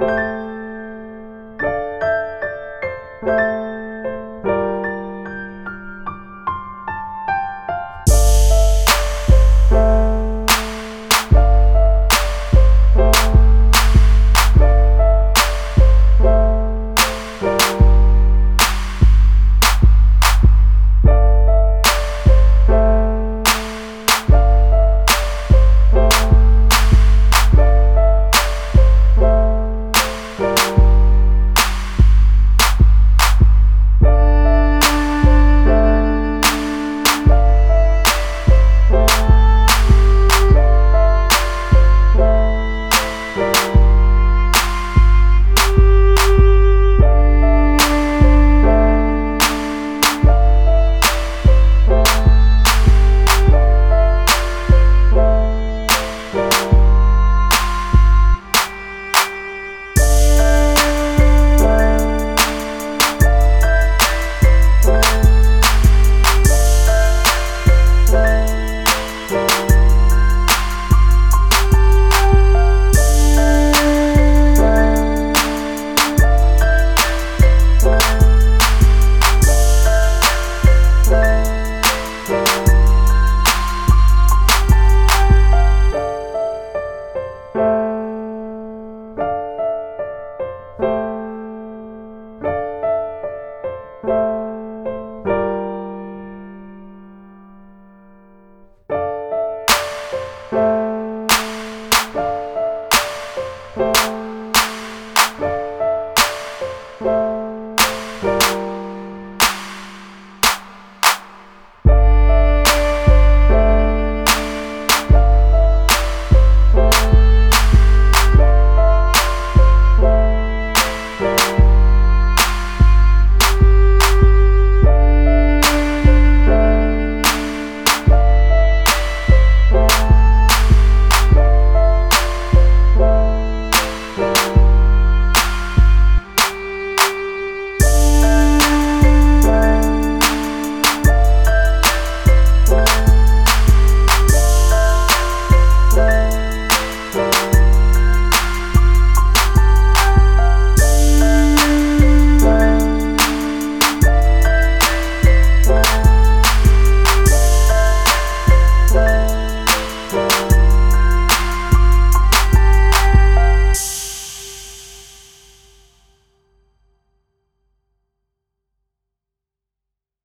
Bye.